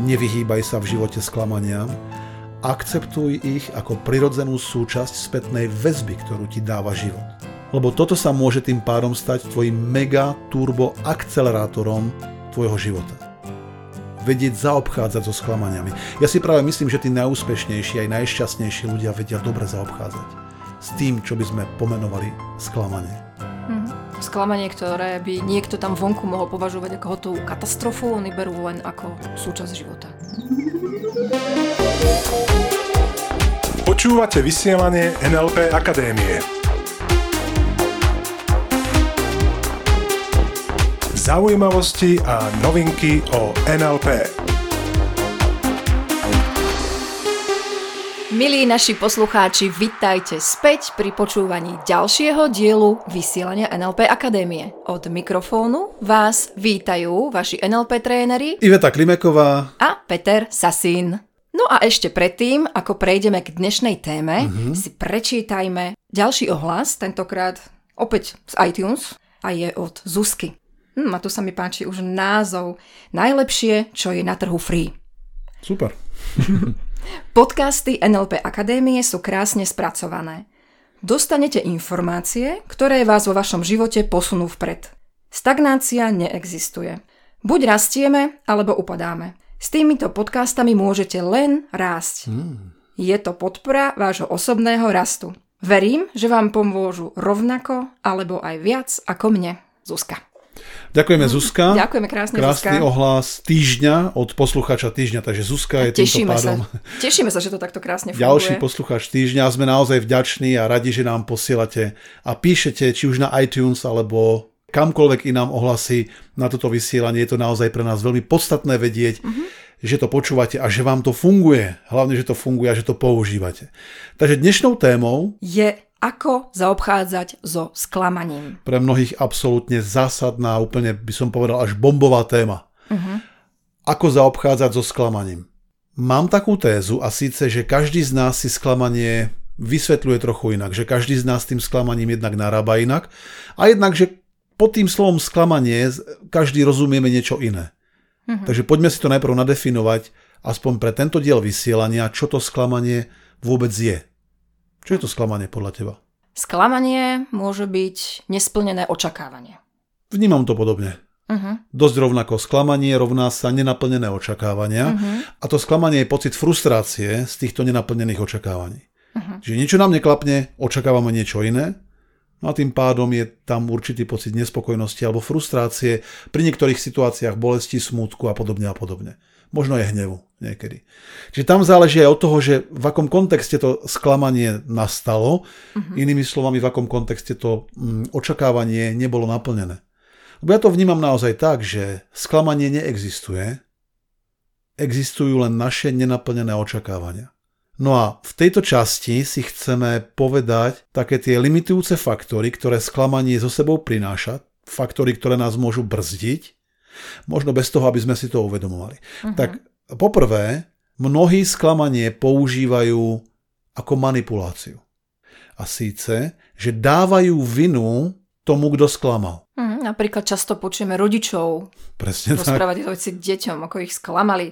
Nevyhýbaj sa v živote sklamaniam, akceptuj ich ako prirodzenú súčasť spätnej väzby, ktorú ti dáva život. Lebo toto sa môže tým pádom stať tvojim mega turbo akcelerátorom tvojho života. Vedieť zaobchádzať so sklamaniami. Ja si práve myslím, že tí najúspešnejší aj najšťastnejší ľudia vedia dobre zaobchádzať s tým, čo by sme pomenovali sklamanie. Sklamanie, ktoré by niekto tam vonku mohol považovať ako hotovú katastrofu, oni berú len ako súčasť života. Počúvate vysielanie NLP Akadémie. Zaujímavosti a novinky o NLP. Milí naši poslucháči, vitajte späť pri počúvaní ďalšieho dielu vysielania NLP Akadémie. Od mikrofónu vás vítajú vaši NLP tréneri Iveta Klimeková a Peter Sasín. No a ešte predtým, ako prejdeme k dnešnej téme, mm-hmm. si prečítajme ďalší ohlas, tentokrát opäť z iTunes a je od Zuzky. Hm, a tu sa mi páči už názov Najlepšie, čo je na trhu free. Super. Podcasty NLP Akadémie sú krásne spracované. Dostanete informácie, ktoré vás vo vašom živote posunú vpred. Stagnácia neexistuje. Buď rastieme, alebo upadáme. S týmito podcastami môžete len rásť. Mm. Je to podpora vášho osobného rastu. Verím, že vám pomôžu rovnako alebo aj viac ako mne, Zuzka. Ďakujeme Zuzka. Ďakujeme krásne Krásny Zuzka. ohlas týždňa od poslucháča týždňa, takže Zuzka je týmto pádom... Sa. Tešíme sa, že to takto krásne funguje. Ďalší poslucháč týždňa sme naozaj vďační a radi, že nám posielate a píšete či už na iTunes alebo kamkoľvek inám ohlasy na toto vysielanie. Je to naozaj pre nás veľmi podstatné vedieť, mm-hmm. že to počúvate a že vám to funguje. Hlavne, že to funguje a že to používate. Takže dnešnou témou je ako zaobchádzať so sklamaním. Pre mnohých absolútne zásadná, úplne by som povedal až bombová téma. Uh-huh. Ako zaobchádzať so sklamaním. Mám takú tézu a síce, že každý z nás si sklamanie vysvetľuje trochu inak, že každý z nás tým sklamaním jednak narába inak a jednak, že pod tým slovom sklamanie každý rozumieme niečo iné. Uh-huh. Takže poďme si to najprv nadefinovať, aspoň pre tento diel vysielania, čo to sklamanie vôbec je. Čo je to sklamanie podľa teba? Sklamanie môže byť nesplnené očakávanie. Vnímam to podobne. Uh-huh. Dosť rovnako. Sklamanie rovná sa nenaplnené očakávania uh-huh. a to sklamanie je pocit frustrácie z týchto nenaplnených očakávaní. Uh-huh. Čiže niečo nám neklapne, očakávame niečo iné no a tým pádom je tam určitý pocit nespokojnosti alebo frustrácie, pri niektorých situáciách bolesti, smútku a podobne a podobne možno aj hnevu niekedy. Čiže tam záleží aj od toho, že v akom kontexte to sklamanie nastalo, uh-huh. inými slovami, v akom kontexte to mm, očakávanie nebolo naplnené. Lebo ja to vnímam naozaj tak, že sklamanie neexistuje, existujú len naše nenaplnené očakávania. No a v tejto časti si chceme povedať také tie limitujúce faktory, ktoré sklamanie zo sebou prináša, faktory, ktoré nás môžu brzdiť Možno bez toho, aby sme si to uvedomovali. Uh-huh. Tak poprvé, mnohí sklamanie používajú ako manipuláciu. A síce, že dávajú vinu tomu, kto sklamal. Mm, napríklad často počujeme rodičov Presne rozprávať tak. veci deťom, ako ich sklamali.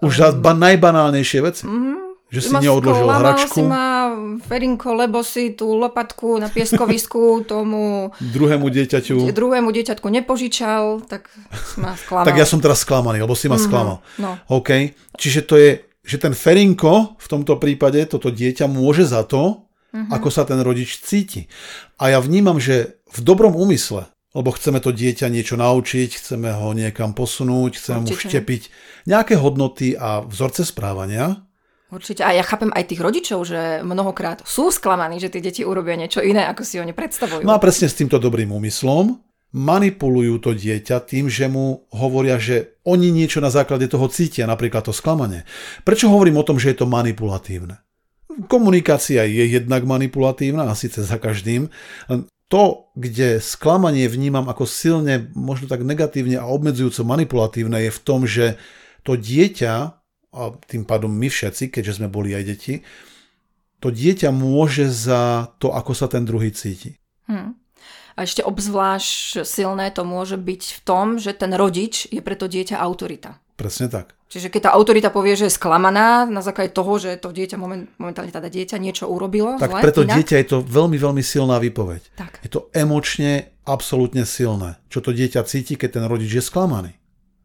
Už um, najbanálnejšie veci. Mm, že si neodložil hračku. si ma, Ferinko, lebo si tú lopatku na pieskovisku tomu druhému dieťaťu druhému dieťatku nepožičal, tak ma sklamal. tak ja som teraz sklamaný, lebo si ma mm-hmm. sklamal. No. OK, čiže to je, že ten Ferinko v tomto prípade, toto dieťa môže za to, mm-hmm. ako sa ten rodič cíti. A ja vnímam, že v dobrom úmysle, lebo chceme to dieťa niečo naučiť, chceme ho niekam posunúť, chceme Určite. mu vštepiť nejaké hodnoty a vzorce správania, Určite. A ja chápem aj tých rodičov, že mnohokrát sú sklamaní, že tie deti urobia niečo iné, ako si oni predstavujú. No a presne s týmto dobrým úmyslom manipulujú to dieťa tým, že mu hovoria, že oni niečo na základe toho cítia, napríklad to sklamanie. Prečo hovorím o tom, že je to manipulatívne? Komunikácia je jednak manipulatívna, a síce za každým. To, kde sklamanie vnímam ako silne, možno tak negatívne a obmedzujúco manipulatívne, je v tom, že to dieťa a tým pádom my všetci, keďže sme boli aj deti, to dieťa môže za to, ako sa ten druhý cíti. Hmm. A ešte obzvlášť silné to môže byť v tom, že ten rodič je pre to dieťa autorita. Presne tak. Čiže keď tá autorita povie, že je sklamaná na základe toho, že to dieťa moment, momentálne teda dieťa niečo urobilo Tak zle, preto inak, dieťa je to veľmi, veľmi silná výpoveď. Tak. Je to emočne absolútne silné, čo to dieťa cíti, keď ten rodič je sklamaný.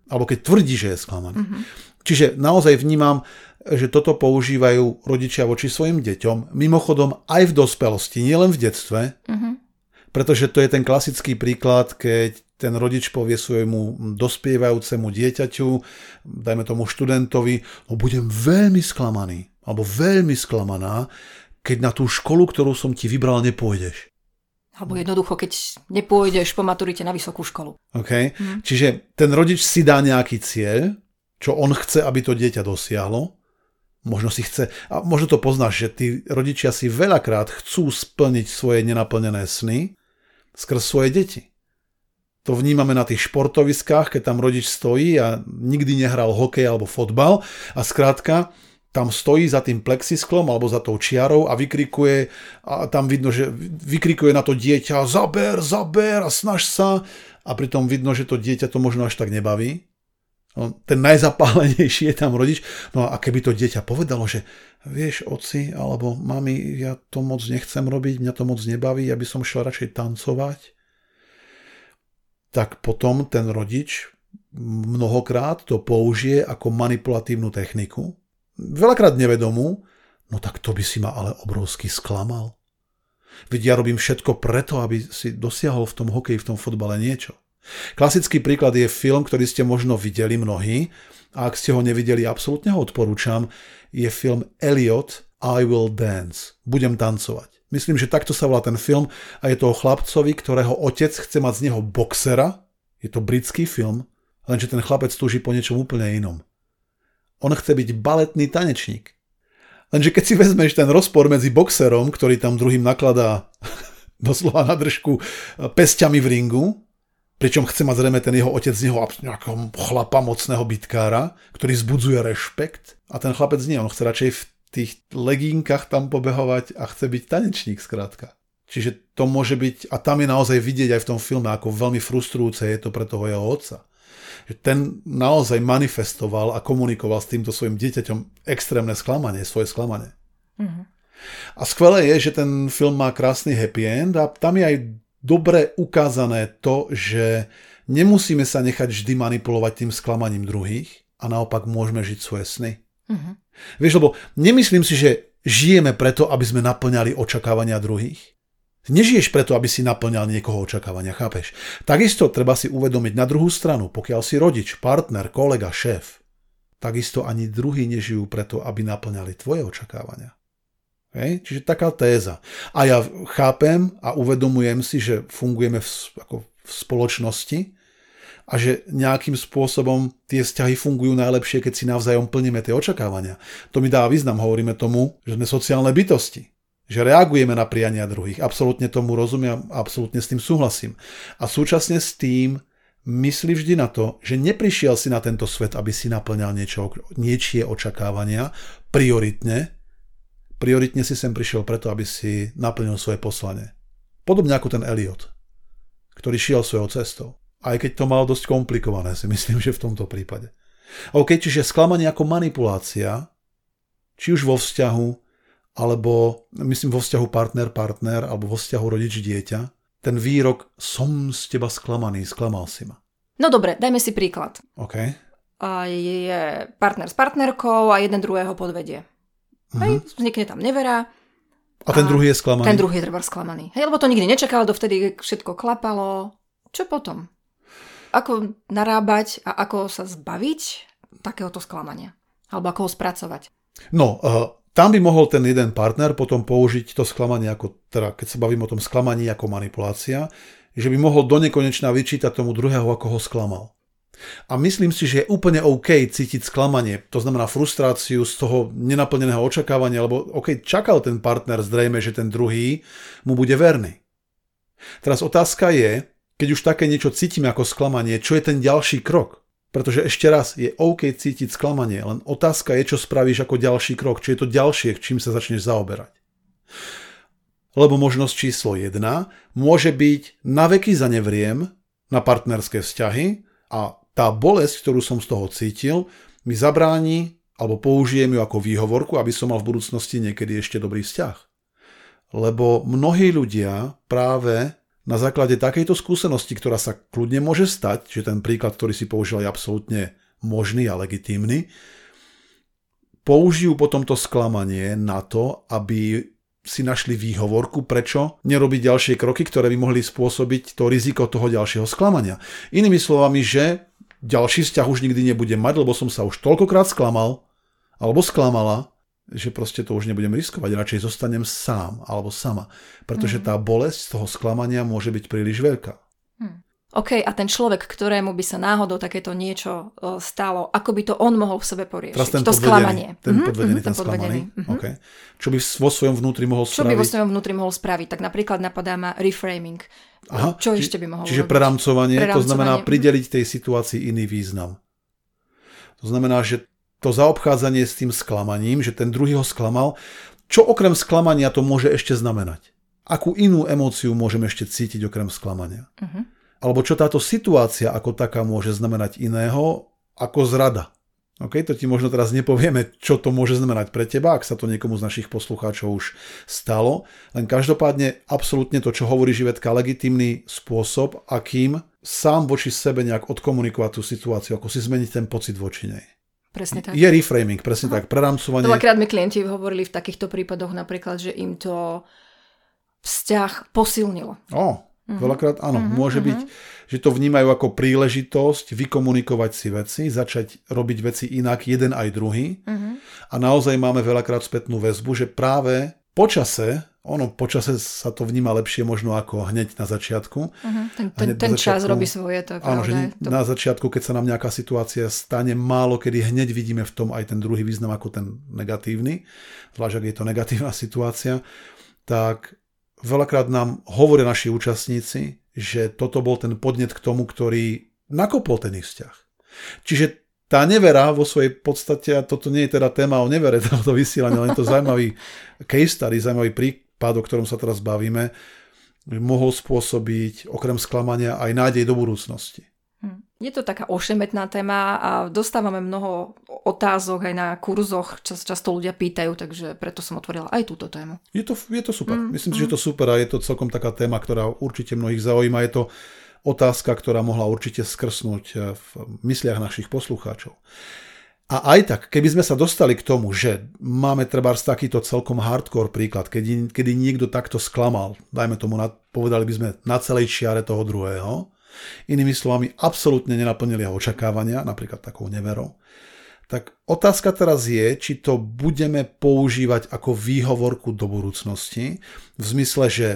Alebo keď tvrdí, že je sklamaný. Mhm. Čiže naozaj vnímam, že toto používajú rodičia voči svojim deťom, mimochodom aj v dospelosti, nielen v detstve, Mhm. pretože to je ten klasický príklad, keď ten rodič povie svojmu dospievajúcemu dieťaťu, dajme tomu študentovi, no budem veľmi sklamaný, alebo veľmi sklamaná, keď na tú školu, ktorú som ti vybral, nepôjdeš. Alebo jednoducho, keď nepôjdeš po maturite na vysokú školu. Okay? Čiže ten rodič si dá nejaký cieľ, čo on chce, aby to dieťa dosiahlo. Možno si chce, a možno to poznáš, že tí rodičia si veľakrát chcú splniť svoje nenaplnené sny skrz svoje deti. To vnímame na tých športoviskách, keď tam rodič stojí a nikdy nehral hokej alebo fotbal a skrátka tam stojí za tým plexisklom alebo za tou čiarou a vykrikuje a tam vidno, že vykrikuje na to dieťa zaber, zaber a snaž sa a pritom vidno, že to dieťa to možno až tak nebaví. No, ten najzapálenejší je tam rodič. No a keby to dieťa povedalo, že vieš, oci alebo mami, ja to moc nechcem robiť, mňa to moc nebaví, ja by som šiel radšej tancovať, tak potom ten rodič mnohokrát to použije ako manipulatívnu techniku. Veľakrát nevedomú, no tak to by si ma ale obrovsky sklamal. Veď ja robím všetko preto, aby si dosiahol v tom hokeji, v tom fotbale niečo. Klasický príklad je film, ktorý ste možno videli mnohí a ak ste ho nevideli, absolútne ho odporúčam. Je film Elliot I Will Dance. Budem tancovať. Myslím, že takto sa volá ten film a je to o chlapcovi, ktorého otec chce mať z neho boxera. Je to britský film, lenže ten chlapec túži po niečom úplne inom. On chce byť baletný tanečník. Lenže keď si vezmeš ten rozpor medzi boxerom, ktorý tam druhým nakladá doslova na držku pesťami v ringu, pričom chce mať zrejme ten jeho otec z neho nejakého chlapa, mocného bitkára, ktorý zbudzuje rešpekt. A ten chlapec nie, on chce radšej v tých legínkach tam pobehovať a chce byť tanečník skrátka. Čiže to môže byť, a tam je naozaj vidieť aj v tom filme, ako veľmi frustrujúce je to pre toho jeho otca. Že ten naozaj manifestoval a komunikoval s týmto svojim dieťaťom extrémne sklamanie, svoje sklamanie. Mm-hmm. A skvelé je, že ten film má krásny happy end a tam je aj dobre ukázané to, že nemusíme sa nechať vždy manipulovať tým sklamaním druhých a naopak môžeme žiť svoje sny. Mm-hmm. Vieš, lebo nemyslím si, že žijeme preto, aby sme naplňali očakávania druhých. Nežiješ preto, aby si naplňal niekoho očakávania, chápeš? Takisto treba si uvedomiť na druhú stranu, pokiaľ si rodič, partner, kolega, šéf, takisto ani druhí nežijú preto, aby naplňali tvoje očakávania. Hej? Čiže taká téza. A ja chápem a uvedomujem si, že fungujeme v, ako v spoločnosti a že nejakým spôsobom tie vzťahy fungujú najlepšie, keď si navzájom plníme tie očakávania. To mi dá význam, hovoríme tomu, že sme sociálne bytosti že reagujeme na priania druhých. Absolútne tomu rozumiem, absolútne s tým súhlasím. A súčasne s tým myslí vždy na to, že neprišiel si na tento svet, aby si naplňal niečo, niečie očakávania prioritne. Prioritne si sem prišiel preto, aby si naplnil svoje poslanie. Podobne ako ten Eliot, ktorý šiel svojou cestou. Aj keď to mal dosť komplikované, si myslím, že v tomto prípade. OK, čiže sklamanie ako manipulácia, či už vo vzťahu, alebo myslím vo vzťahu partner-partner, alebo vo vzťahu rodič-dieťa, ten výrok som z teba sklamaný, sklamal si ma. No dobre, dajme si príklad. OK. A je partner s partnerkou a jeden druhého podvedie. Uh-huh. Hej, vznikne tam nevera. A ten a druhý je sklamaný? Ten druhý je treba sklamaný. Hej, lebo to nikdy nečakal, dovtedy všetko klapalo. Čo potom? Ako narábať a ako sa zbaviť takéhoto sklamania? Alebo ako ho spracovať? No, uh, tam by mohol ten jeden partner potom použiť to sklamanie ako, teda keď sa bavím o tom sklamaní ako manipulácia, že by mohol do nekonečna vyčítať tomu druhého, ako ho sklamal. A myslím si, že je úplne OK cítiť sklamanie, to znamená frustráciu z toho nenaplneného očakávania, lebo OK, čakal ten partner zrejme, že ten druhý mu bude verný. Teraz otázka je, keď už také niečo cítime ako sklamanie, čo je ten ďalší krok? Pretože ešte raz, je OK cítiť sklamanie, len otázka je, čo spravíš ako ďalší krok, či je to ďalšie, čím sa začneš zaoberať. Lebo možnosť číslo 1 môže byť na veky zanevriem na partnerské vzťahy a tá bolesť, ktorú som z toho cítil, mi zabráni alebo použijem ju ako výhovorku, aby som mal v budúcnosti niekedy ešte dobrý vzťah. Lebo mnohí ľudia práve na základe takejto skúsenosti, ktorá sa kľudne môže stať, že ten príklad, ktorý si použil, je absolútne možný a legitímny, použijú potom to sklamanie na to, aby si našli výhovorku, prečo nerobiť ďalšie kroky, ktoré by mohli spôsobiť to riziko toho ďalšieho sklamania. Inými slovami, že ďalší vzťah už nikdy nebudem mať, lebo som sa už toľkokrát sklamal, alebo sklamala, že proste to už nebudem riskovať, radšej zostanem sám alebo sama, pretože mhm. tá bolesť z toho sklamania môže byť príliš veľká. OK, a ten človek, ktorému by sa náhodou takéto niečo uh, stalo, ako by to on mohol v sebe poriešiť? Teraz ten to podvedený, sklamanie. Ten mm-hmm, podvedený, ten, ten sklamaný. Mm-hmm. Okay. Čo by vo svojom vnútri mohol spraviť? Čo by vo svojom vnútri mohol spraviť? Tak napríklad napadá ma reframing. Aha, čo či, ešte by mohol Čiže preramcovanie, preramcovanie, to znamená prideliť tej situácii iný význam. To znamená, že to zaobchádzanie s tým sklamaním, že ten druhý ho sklamal, čo okrem sklamania to môže ešte znamenať? Akú inú emóciu môžeme ešte cítiť okrem sklamania? Uh-huh alebo čo táto situácia ako taká môže znamenať iného ako zrada. OK, to ti možno teraz nepovieme, čo to môže znamenať pre teba, ak sa to niekomu z našich poslucháčov už stalo. Len každopádne absolútne to, čo hovorí Živetka, legitimný spôsob, akým sám voči sebe nejak odkomunikovať tú situáciu, ako si zmeniť ten pocit voči nej. Presne tak. Je reframing, presne Aha. tak, preramcovanie. Veľakrát mi klienti hovorili v takýchto prípadoch napríklad, že im to vzťah posilnilo. Oh, Mm-hmm. Veľakrát áno, mm-hmm, môže byť, že to vnímajú ako príležitosť vykomunikovať si veci, začať robiť veci inak jeden aj druhý. Mm-hmm. A naozaj máme veľakrát spätnú väzbu, že práve počase, ono počase sa to vníma lepšie možno ako hneď na začiatku. Uh-huh. Ten, ten, ten začiatku, čas robí svoje, to je Áno, že to... na začiatku, keď sa nám nejaká situácia stane, málo kedy hneď vidíme v tom aj ten druhý význam ako ten negatívny, zvlášť ak je to negatívna situácia, tak veľakrát nám hovoria naši účastníci, že toto bol ten podnet k tomu, ktorý nakopol ten ich vzťah. Čiže tá nevera vo svojej podstate, a toto nie je teda téma o nevere, toto vysielanie, ale je to zaujímavý case study, zaujímavý prípad, o ktorom sa teraz bavíme, mohol spôsobiť okrem sklamania aj nádej do budúcnosti. Je to taká ošemetná téma a dostávame mnoho otázok aj na kurzoch, čo často ľudia pýtajú, takže preto som otvorila aj túto tému. Je to, je to super. Mm, Myslím mm. si, že je to super a je to celkom taká téma, ktorá určite mnohých zaujíma. Je to otázka, ktorá mohla určite skrsnúť eh, v mysliach našich poslucháčov. A aj tak, keby sme sa dostali k tomu, že máme treba takýto celkom hardcore príklad, kedy, kedy niekto takto sklamal, dajme tomu, na, povedali by sme na celej čiare toho druhého, Inými slovami, absolútne nenaplnili jeho očakávania, napríklad takou neverou. Tak otázka teraz je, či to budeme používať ako výhovorku do budúcnosti, v zmysle, že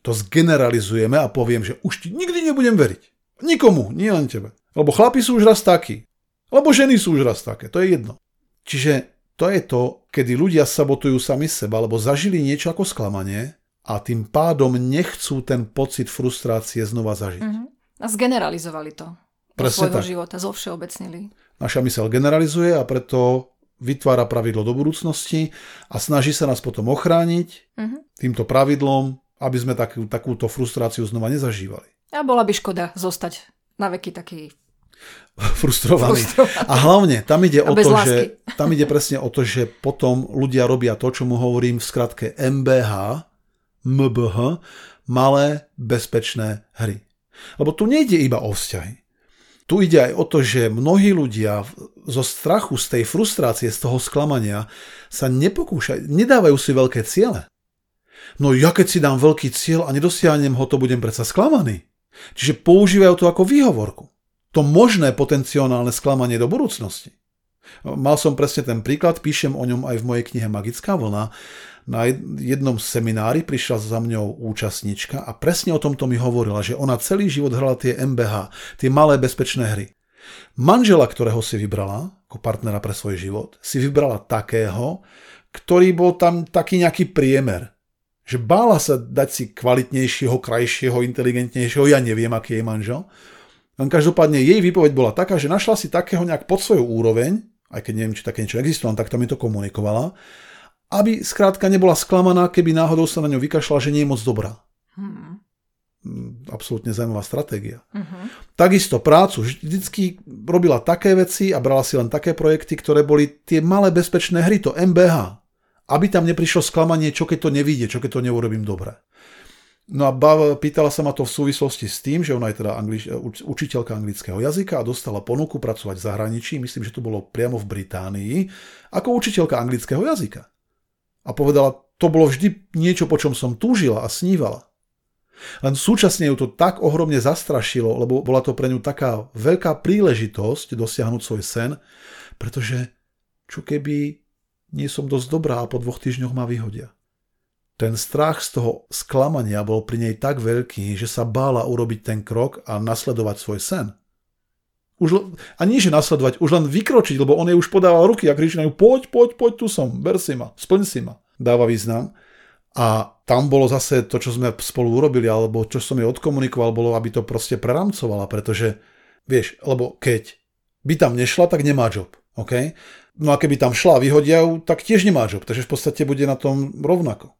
to zgeneralizujeme a poviem, že už ti nikdy nebudem veriť. Nikomu, nie len tebe. Lebo chlapi sú už raz takí. Lebo ženy sú už raz také. To je jedno. Čiže to je to, kedy ľudia sabotujú sami seba, lebo zažili niečo ako sklamanie a tým pádom nechcú ten pocit frustrácie znova zažiť. Mm-hmm. A zgeneralizovali to. Presne svojho tak. života, zovšeobecnili. Naša mysel generalizuje a preto vytvára pravidlo do budúcnosti a snaží sa nás potom ochrániť uh-huh. týmto pravidlom, aby sme takú, takúto frustráciu znova nezažívali. A bola by škoda zostať na veky taký frustrovaný. frustrovaný. A hlavne tam ide, o to, že, tam ide presne o to, že potom ľudia robia to, čo mu hovorím v skratke MBH, MBH, malé bezpečné hry. Lebo tu nejde iba o vzťahy. Tu ide aj o to, že mnohí ľudia zo strachu, z tej frustrácie, z toho sklamania sa nepokúšajú, nedávajú si veľké ciele. No ja keď si dám veľký cieľ a nedosiahnem ho, to budem predsa sklamaný. Čiže používajú to ako výhovorku. To možné potenciálne sklamanie do budúcnosti. Mal som presne ten príklad, píšem o ňom aj v mojej knihe Magická vlna, na jednom seminári prišla za mňou účastnička a presne o tomto mi hovorila, že ona celý život hrala tie MBH, tie malé bezpečné hry. Manžela, ktorého si vybrala ako partnera pre svoj život, si vybrala takého, ktorý bol tam taký nejaký priemer. Že bála sa dať si kvalitnejšieho, krajšieho, inteligentnejšieho, ja neviem, aký je manžel. Len každopádne jej výpoveď bola taká, že našla si takého nejak pod svoju úroveň, aj keď neviem, či také niečo existovalo, tak to mi to komunikovala, aby skrátka nebola sklamaná, keby náhodou sa na ňu vykašľala, že nie je moc dobrá. Hmm. mm, absolútne zaujímavá stratégia. Uh-huh. Takisto prácu vždycky robila také veci a brala si len také projekty, ktoré boli tie malé bezpečné hry, to MBH. Aby tam neprišlo sklamanie, čo keď to nevíde, čo keď to neurobím dobre. No a bav, pýtala sa ma to v súvislosti s tým, že ona je teda anglič, učiteľka anglického jazyka a dostala ponuku pracovať v zahraničí, myslím, že to bolo priamo v Británii, ako učiteľka anglického jazyka. A povedala, to bolo vždy niečo, po čom som túžila a snívala. Len súčasne ju to tak ohromne zastrašilo, lebo bola to pre ňu taká veľká príležitosť dosiahnuť svoj sen, pretože čo keby nie som dosť dobrá a po dvoch týždňoch ma vyhodia. Ten strach z toho sklamania bol pri nej tak veľký, že sa bála urobiť ten krok a nasledovať svoj sen. Už, a nie, že nasledovať, už len vykročiť, lebo on jej už podával ruky a kričí na ňu, poď, poď, poď, tu som, ber si ma, splň si ma, dáva význam. A tam bolo zase to, čo sme spolu urobili, alebo čo som jej odkomunikoval, bolo, aby to proste preramcovala, pretože, vieš, lebo keď by tam nešla, tak nemá job, OK? No a keby tam šla a vyhodia ju, tak tiež nemá job, takže v podstate bude na tom rovnako.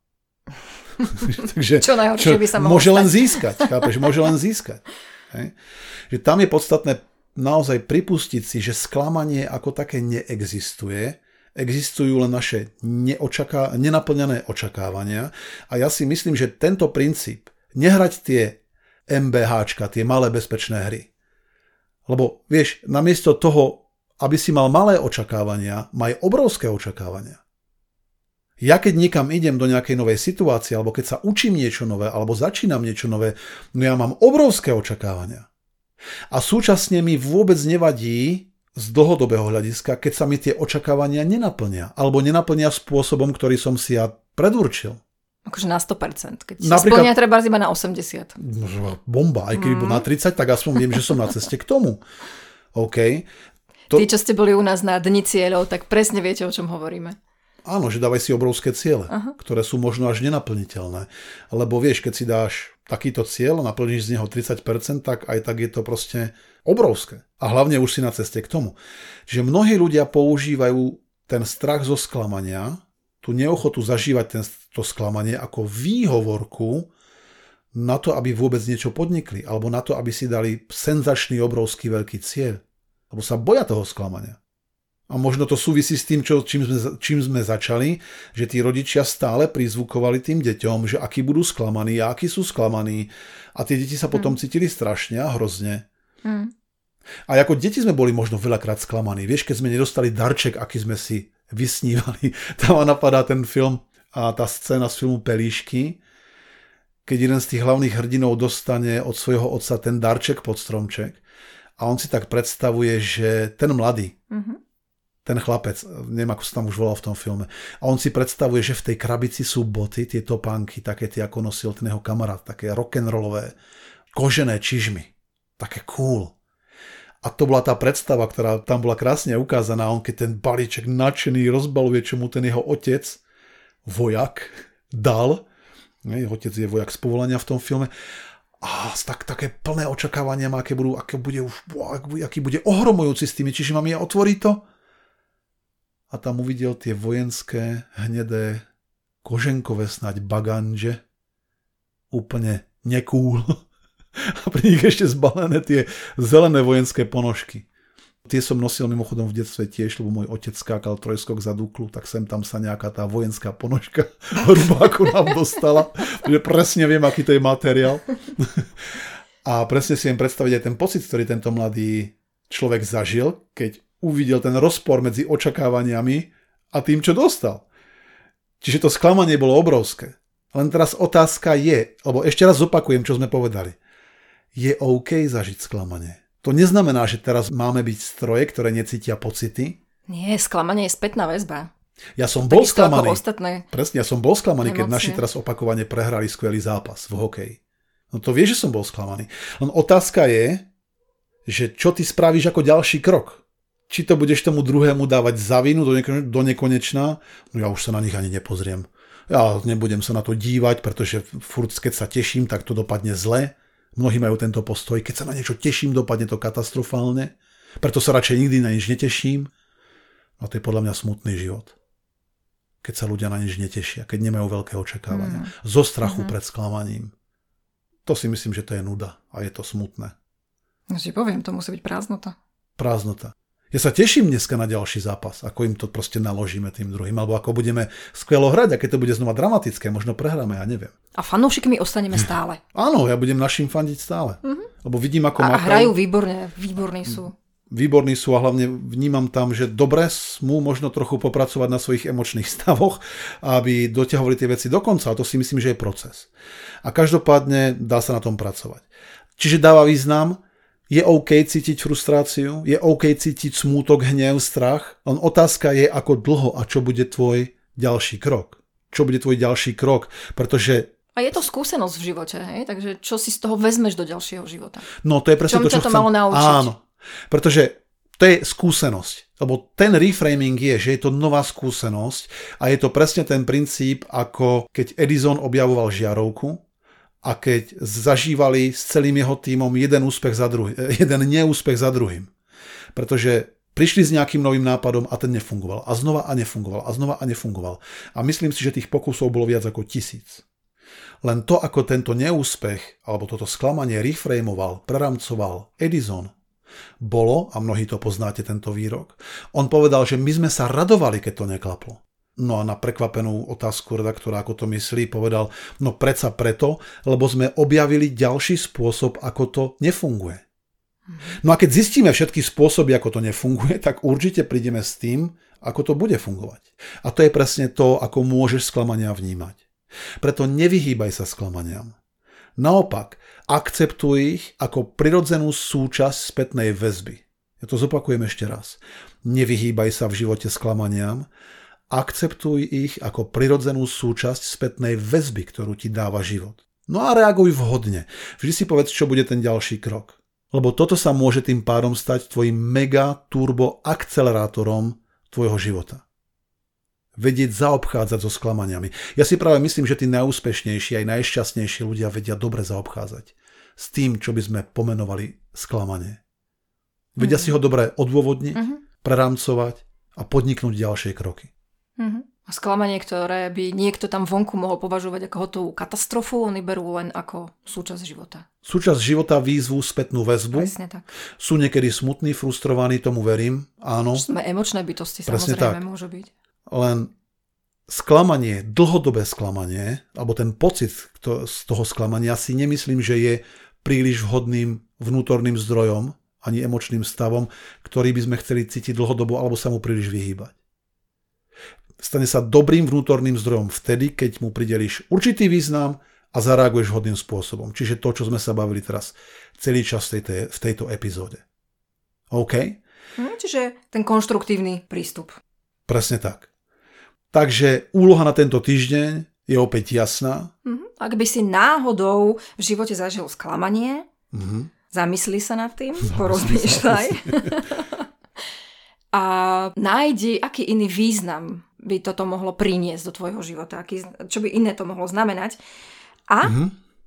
Takže, čo najhoršie by sa mohlo Môže stať. len získať, chápeš? Môže len získať. Hej? Že tam je podstatné naozaj pripustiť si, že sklamanie ako také neexistuje, existujú len naše neočaká, nenaplňané očakávania a ja si myslím, že tento princíp, nehrať tie MBHčka, tie malé bezpečné hry, lebo vieš, namiesto toho, aby si mal malé očakávania, maj obrovské očakávania. Ja keď niekam idem do nejakej novej situácie, alebo keď sa učím niečo nové, alebo začínam niečo nové, no ja mám obrovské očakávania. A súčasne mi vôbec nevadí z dlhodobého hľadiska, keď sa mi tie očakávania nenaplnia, alebo nenaplnia spôsobom, ktorý som si ja predurčil. Akože na 100%. Keď sa Napríklad, splnia treba iba na 80. Bomba, aj keď mm. na 30, tak aspoň viem, že som na ceste k tomu. OK. To... Tí, čo ste boli u nás na dni cieľov, tak presne viete, o čom hovoríme. Áno, že dávaj si obrovské ciele, Aha. ktoré sú možno až nenaplniteľné. Lebo vieš, keď si dáš takýto cieľ naplníš z neho 30%, tak aj tak je to proste obrovské. A hlavne už si na ceste k tomu. Čiže mnohí ľudia používajú ten strach zo sklamania, tú neochotu zažívať ten, to sklamanie ako výhovorku na to, aby vôbec niečo podnikli, alebo na to, aby si dali senzačný, obrovský, veľký cieľ. Lebo sa boja toho sklamania. A možno to súvisí s tým, čo, čím, sme, čím sme začali, že tí rodičia stále prizvukovali tým deťom, že akí budú sklamaní a akí sú sklamaní. A tie deti sa potom mm. cítili strašne a hrozne. Mm. A ako deti sme boli možno veľakrát sklamaní. Vieš, keď sme nedostali darček, aký sme si vysnívali. Tam ma napadá ten film a tá scéna z filmu Pelíšky, keď jeden z tých hlavných hrdinov dostane od svojho otca ten darček pod stromček a on si tak predstavuje, že ten mladý, mm-hmm ten chlapec, neviem ako sa tam už volal v tom filme. A on si predstavuje, že v tej krabici sú boty, tie topánky, také tie ako nosil ten jeho kamarát, také rock'n'rollové, kožené čižmy, také cool. A to bola tá predstava, ktorá tam bola krásne ukázaná. On keď ten balíček nadšený rozbaluje, čo mu ten jeho otec, vojak, dal. Jeho otec je vojak z povolania v tom filme. A tak, také plné očakávania aké budú, aké bude už, aký bude ohromujúci s tými čižmami a otvorí to a tam uvidel tie vojenské hnedé koženkové snať baganže, úplne nekúl. A pri nich ešte zbalené tie zelené vojenské ponožky. Tie som nosil mimochodom v detstve tiež, lebo môj otec skákal trojskok za Duklu, tak sem tam sa nejaká tá vojenská ponožka hrubáku nám dostala. Takže presne viem, aký to je materiál. A presne si viem predstaviť aj ten pocit, ktorý tento mladý človek zažil, keď uvidel ten rozpor medzi očakávaniami a tým, čo dostal. Čiže to sklamanie bolo obrovské. Len teraz otázka je, lebo ešte raz zopakujem, čo sme povedali. Je OK zažiť sklamanie. To neznamená, že teraz máme byť stroje, ktoré necítia pocity. Nie, sklamanie je spätná väzba. Ja som bol Takisto sklamaný. Ostatné Presne, ja som bol sklamaný, keď naši teraz opakovane prehrali skvelý zápas v hokeji. No to vieš, že som bol sklamaný. Len otázka je, že čo ty spravíš ako ďalší krok či to budeš tomu druhému dávať za vinu do, neko- do nekonečná, no ja už sa na nich ani nepozriem. Ja nebudem sa na to dívať, pretože furt, keď sa teším, tak to dopadne zle. Mnohí majú tento postoj. Keď sa na niečo teším, dopadne to katastrofálne. Preto sa radšej nikdy na nič neteším. A to je podľa mňa smutný život. Keď sa ľudia na nič netešia, keď nemajú veľké očakávania. Mm. Zo strachu mm. pred sklamaním. to si myslím, že to je nuda a je to smutné. Ja si poviem, to musí byť prázdnota. Prázdnota. Ja sa teším dneska na ďalší zápas, ako im to proste naložíme tým druhým, alebo ako budeme skvelo hrať, a keď to bude znova dramatické, možno prehráme, ja neviem. A fanúšikmi ostaneme stále. Áno, ja budem našim fandiť stále. Mm-hmm. Lebo vidím, ako A, a makajú. hrajú výborne, výborní sú. výborní sú a hlavne vnímam tam, že dobre smú možno trochu popracovať na svojich emočných stavoch, aby doťahovali tie veci do konca. A to si myslím, že je proces. A každopádne dá sa na tom pracovať. Čiže dáva význam, je OK cítiť frustráciu, je OK cítiť smútok, hnev, strach, len otázka je, ako dlho a čo bude tvoj ďalší krok. Čo bude tvoj ďalší krok, pretože A je to skúsenosť v živote, hej? Takže čo si z toho vezmeš do ďalšieho života? No to je presne Čom to, čo to chcem. malo naučiť? Áno, pretože to je skúsenosť. Lebo ten reframing je, že je to nová skúsenosť a je to presne ten princíp, ako keď Edison objavoval žiarovku a keď zažívali s celým jeho tímom jeden úspech za druhý, jeden neúspech za druhým. Pretože prišli s nejakým novým nápadom a ten nefungoval. A znova a nefungoval. A znova a nefungoval. A myslím si, že tých pokusov bolo viac ako tisíc. Len to, ako tento neúspech alebo toto sklamanie reframoval, preramcoval Edison, bolo, a mnohí to poznáte tento výrok, on povedal, že my sme sa radovali, keď to neklaplo. No a na prekvapenú otázku redaktora, ako to myslí, povedal, no predsa preto, lebo sme objavili ďalší spôsob, ako to nefunguje. No a keď zistíme všetky spôsoby, ako to nefunguje, tak určite prídeme s tým, ako to bude fungovať. A to je presne to, ako môžeš sklamania vnímať. Preto nevyhýbaj sa sklamaniam. Naopak, akceptuj ich ako prirodzenú súčasť spätnej väzby. Ja to zopakujem ešte raz. Nevyhýbaj sa v živote sklamaniam, akceptuj ich ako prirodzenú súčasť spätnej väzby, ktorú ti dáva život. No a reaguj vhodne. Vždy si povedz, čo bude ten ďalší krok. Lebo toto sa môže tým pádom stať tvojim mega turbo akcelerátorom tvojho života. Vedieť zaobchádzať so sklamaniami. Ja si práve myslím, že tí najúspešnejší aj najšťastnejší ľudia vedia dobre zaobchádzať s tým, čo by sme pomenovali sklamanie. Vedia mm. si ho dobre odôvodniť, mm-hmm. prerámcovať a podniknúť ďalšie kroky. Mm-hmm. A sklamanie, ktoré by niekto tam vonku mohol považovať ako hotovú katastrofu, oni berú len ako súčasť života. Súčasť života, výzvu, spätnú väzbu. Presne tak. Sú niekedy smutní, frustrovaní, tomu verím, áno. Sme emočné bytosti, Presne samozrejme, tak. môže byť. Len sklamanie, dlhodobé sklamanie, alebo ten pocit z toho sklamania si nemyslím, že je príliš vhodným vnútorným zdrojom ani emočným stavom, ktorý by sme chceli cítiť dlhodobo alebo sa mu príliš vyhýbať. Stane sa dobrým vnútorným zdrojom vtedy, keď mu prideliš určitý význam a zareaguješ vhodným spôsobom. Čiže to, čo sme sa bavili teraz celý čas v tejto, v tejto epizóde. OK? Hm, čiže ten konštruktívny prístup. Presne tak. Takže úloha na tento týždeň je opäť jasná. Mhm. Ak by si náhodou v živote zažil sklamanie, Mhm. zamysli sa nad tým, porozmýšľaj. a nájdi, aký iný význam by toto mohlo priniesť do tvojho života, aký, čo by iné to mohlo znamenať. A Mhm.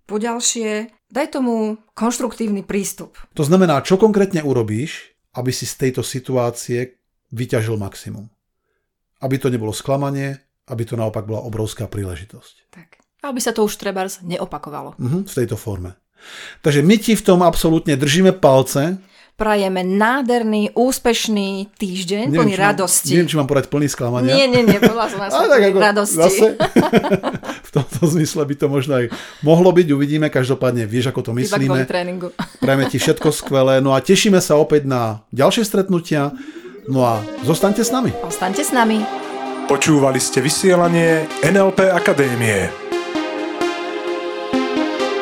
poďalšie, daj tomu konštruktívny prístup. To znamená, čo konkrétne urobíš, aby si z tejto situácie vyťažil maximum. Aby to nebolo sklamanie, aby to naopak bola obrovská príležitosť. Tak. Aby sa to už trebárs neopakovalo. Mhm, v tejto forme. Takže my ti v tom absolútne držíme palce. Prajeme nádherný, úspešný týždeň, plný či mám- radosti. Neviem, či mám porať plný sklamania. Nie, nie, nie, podľa som Ale tak ako radosti. zase v tomto zmysle by to možno aj mohlo byť, uvidíme, každopádne vieš, ako to myslíme. tréningu. Prajeme ti všetko skvelé, no a tešíme sa opäť na ďalšie stretnutia, no a zostaňte s nami. Ostaňte s nami. Počúvali ste vysielanie NLP Akadémie.